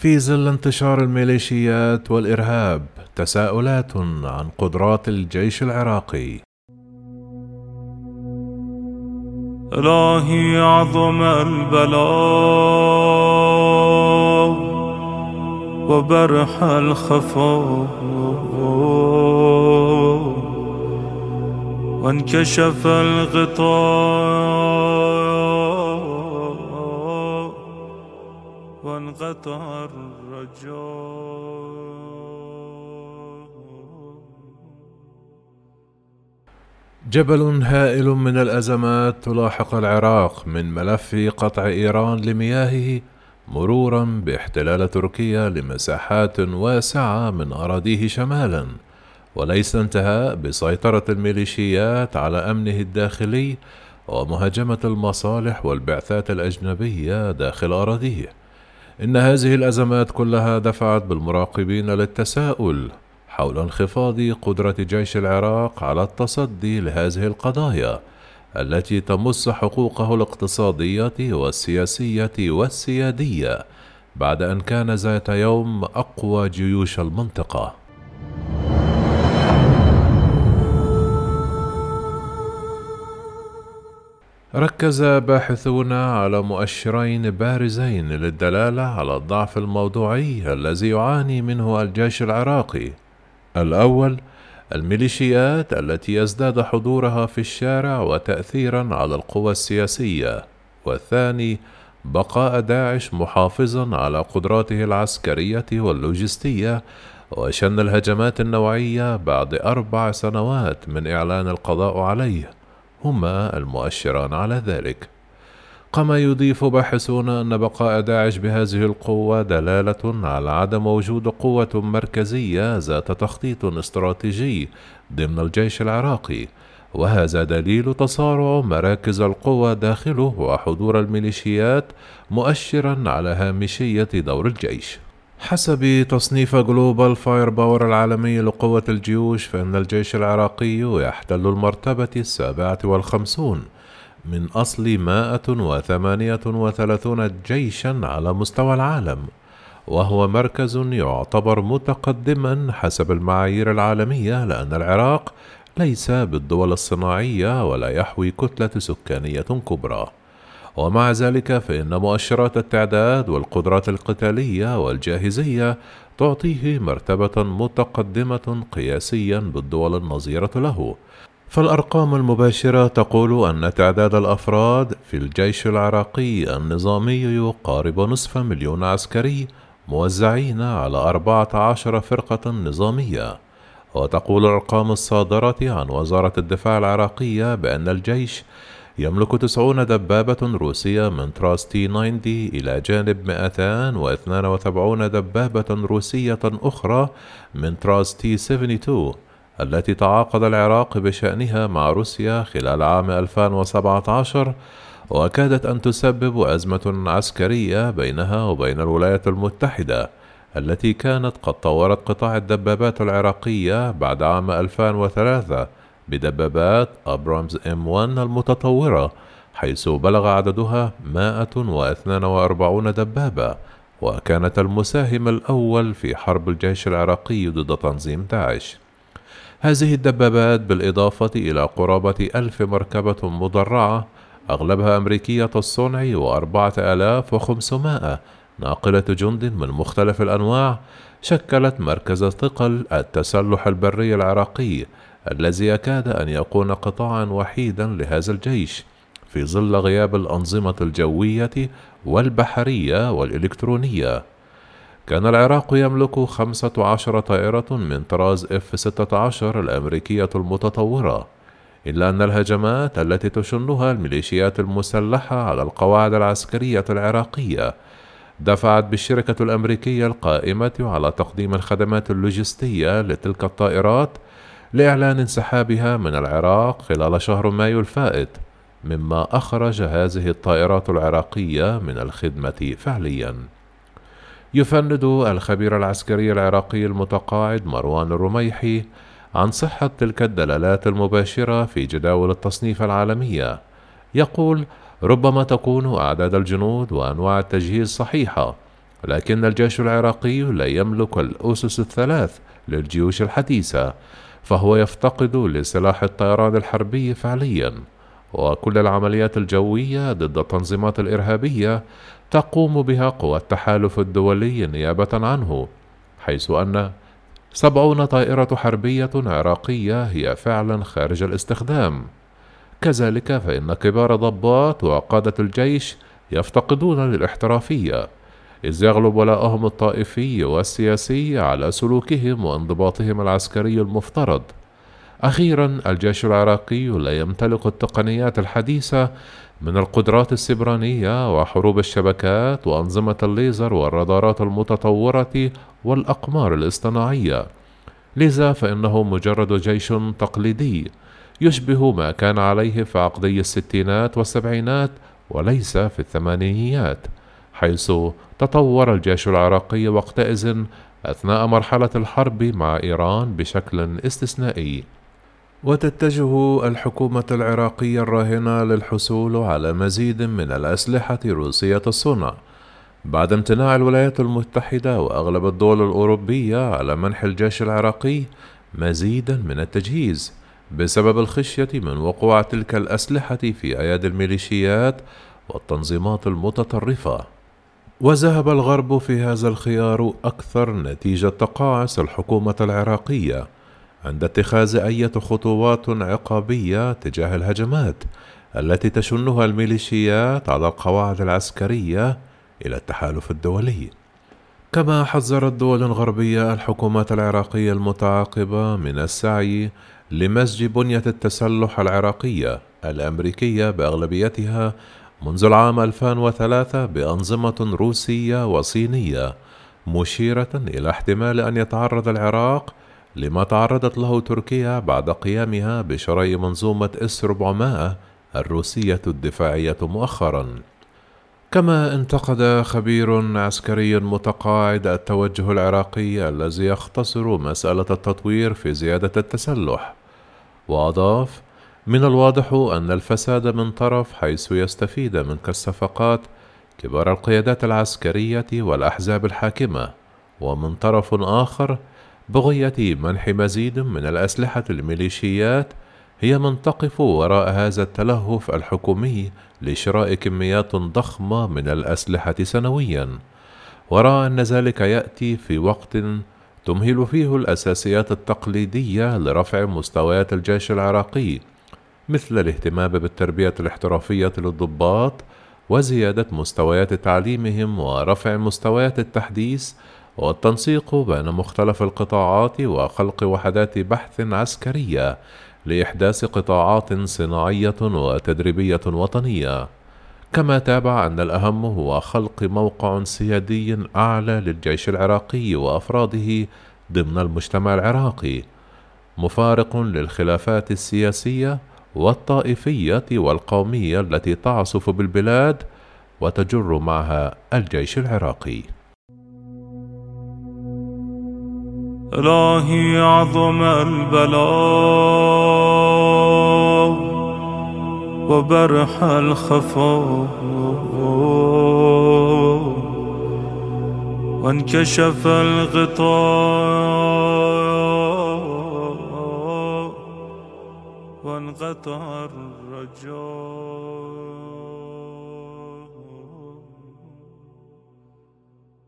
في ظل انتشار الميليشيات والإرهاب تساؤلات عن قدرات الجيش العراقي. إلهي عظم البلاء وبرح الخفاء وانكشف الغطاء. وانقطع الرجاء جبل هائل من الأزمات تلاحق العراق من ملف قطع إيران لمياهه مرورا باحتلال تركيا لمساحات واسعة من أراضيه شمالا. وليس انتهاء بسيطرة الميليشيات على أمنه الداخلي ومهاجمة المصالح والبعثات الأجنبية داخل أراضيه. إن هذه الأزمات كلها دفعت بالمراقبين للتساؤل حول انخفاض قدرة جيش العراق على التصدي لهذه القضايا التي تمس حقوقه الاقتصادية والسياسية والسيادية بعد أن كان ذات يوم أقوى جيوش المنطقة. ركز باحثون على مؤشرين بارزين للدلالة على الضعف الموضوعي الذي يعاني منه الجيش العراقي. الأول الميليشيات التي يزداد حضورها في الشارع وتأثيرا على القوى السياسية. والثاني بقاء داعش محافظا على قدراته العسكرية واللوجستية وشن الهجمات النوعية بعد أربع سنوات من إعلان القضاء عليه. هما المؤشران على ذلك. كما يضيف باحثون أن بقاء داعش بهذه القوة دلالة على عدم وجود قوة مركزية ذات تخطيط استراتيجي ضمن الجيش العراقي وهذا دليل تصارع مراكز القوى داخله وحضور الميليشيات مؤشرا على هامشية دور الجيش. حسب تصنيف Global Firepower العالمي لقوة الجيوش فإن الجيش العراقي يحتل المرتبة السابعة والخمسون من أصل مائة وثمانية وثلاثون جيشا على مستوى العالم وهو مركز يعتبر متقدما حسب المعايير العالمية لأن العراق ليس بالدول الصناعية ولا يحوي كتلة سكانية كبرى. ومع ذلك فإن مؤشرات التعداد والقدرات القتالية والجاهزية تعطيه مرتبة متقدمة قياسيا بالدول النظيرة له. فالأرقام المباشرة تقول أن تعداد الأفراد في الجيش العراقي النظامي يقارب نصف مليون عسكري موزعين على أربعة عشر فرقة نظامية. وتقول الأرقام الصادرة عن وزارة الدفاع العراقية بأن الجيش يملك تسعون دبابة روسية من تراس تي 90 إلى جانب 272 دبابة روسية أخرى من تراس تي 72 التي تعاقد العراق بشأنها مع روسيا خلال عام 2017 وكادت أن تسبب أزمة عسكرية بينها وبين الولايات المتحدة التي كانت قد طورت قطاع الدبابات العراقية بعد عام 2003 بدبابات أبرامز M1 المتطورة حيث بلغ عددها 142 دبابة وكانت المساهم الأول في حرب الجيش العراقي ضد تنظيم داعش. هذه الدبابات بالإضافة إلى قرابة ألف مركبة مدرعة أغلبها أمريكية الصنع وأربعة آلاف وخمسمائة ناقلة جند من مختلف الأنواع شكلت مركز ثقل التسلح البري العراقي الذي يكاد أن يكون قطاعا وحيدا لهذا الجيش في ظل غياب الأنظمة الجوية والبحرية والإلكترونية. كان العراق يملك خمسة عشر طائرة من طراز F-16 الأمريكية المتطورة إلا أن الهجمات التي تشنها الميليشيات المسلحة على القواعد العسكرية العراقية دفعت بالشركة الأمريكية القائمة على تقديم الخدمات اللوجستية لتلك الطائرات لإعلان انسحابها من العراق خلال شهر مايو الفائت مما أخرج هذه الطائرات العراقية من الخدمة فعليًا. يفند الخبير العسكري العراقي المتقاعد مروان الرميحي عن صحة تلك الدلالات المباشرة في جداول التصنيف العالمية يقول ربما تكون أعداد الجنود وأنواع التجهيز صحيحة لكن الجيش العراقي لا يملك الأسس الثلاث للجيوش الحديثة فهو يفتقد لسلاح الطيران الحربي فعليا وكل العمليات الجوية ضد التنظيمات الإرهابية تقوم بها قوى التحالف الدولي نيابة عنه حيث أن سبعون طائرة حربية عراقية هي فعلا خارج الاستخدام. كذلك فإن كبار ضباط وقادة الجيش يفتقدون للإحترافية. إذ يغلب ولاءهم الطائفي والسياسي على سلوكهم وانضباطهم العسكري المفترض. أخيرا الجيش العراقي لا يمتلك التقنيات الحديثة من القدرات السبرانية وحروب الشبكات وأنظمة الليزر والرادارات المتطورة والأقمار الاصطناعية. لذا فإنه مجرد جيش تقليدي يشبه ما كان عليه في عقدي الستينات والسبعينات وليس في الثمانينيات حيث تطور الجيش العراقي وقتئذ أثناء مرحلة الحرب مع إيران بشكل استثنائي. وتتجه الحكومة العراقية الراهنة للحصول على مزيد من الأسلحة روسية الصنع. بعد امتناع الولايات المتحدة وأغلب الدول الأوروبية على منح الجيش العراقي مزيدا من التجهيز بسبب الخشية من وقوع تلك الأسلحة في أيادي الميليشيات والتنظيمات المتطرفة. وذهب الغرب في هذا الخيار أكثر نتيجة تقاعس الحكومة العراقية عند اتخاذ أي خطوات عقابية تجاه الهجمات التي تشنها الميليشيات على القواعد العسكرية إلى التحالف الدولي. كما حذرت دول غربية الحكومات العراقية المتعاقبة من السعي لمزج بنية التسلح العراقية الأمريكية بأغلبيتها منذ العام 2003 بأنظمة روسية وصينية مشيرة إلى احتمال أن يتعرض العراق لما تعرضت له تركيا بعد قيامها بشراء منظومة إس 400 الروسية الدفاعية مؤخرا. كما انتقد خبير عسكري متقاعد التوجه العراقي الذي يختصر مسألة التطوير في زيادة التسلح. وأضاف من الواضح أن الفساد من طرف حيث يستفيد منك الصفقات كبار القيادات العسكرية والأحزاب الحاكمة ومن طرف آخر بغية منح مزيد من الأسلحة الميليشيات هي من تقف وراء هذا التلهف الحكومي لشراء كميات ضخمة من الأسلحة سنويا. ورأى أن ذلك يأتي في وقت تمهل فيه الأساسيات التقليدية لرفع مستويات الجيش العراقي مثل الاهتمام بالتربية الاحترافية للضباط وزيادة مستويات تعليمهم ورفع مستويات التحديث والتنسيق بين مختلف القطاعات وخلق وحدات بحث عسكرية لإحداث قطاعات صناعية وتدريبية وطنية. كما تابع أن الأهم هو خلق موقع سيادي أعلى للجيش العراقي وأفراده ضمن المجتمع العراقي مفارق للخلافات السياسية والطائفية والقومية التي تعصف بالبلاد وتجر معها الجيش العراقي. إلهي عظم البلاء وبرح الخفاء وانكشف الغطاء وانقطع الرجاء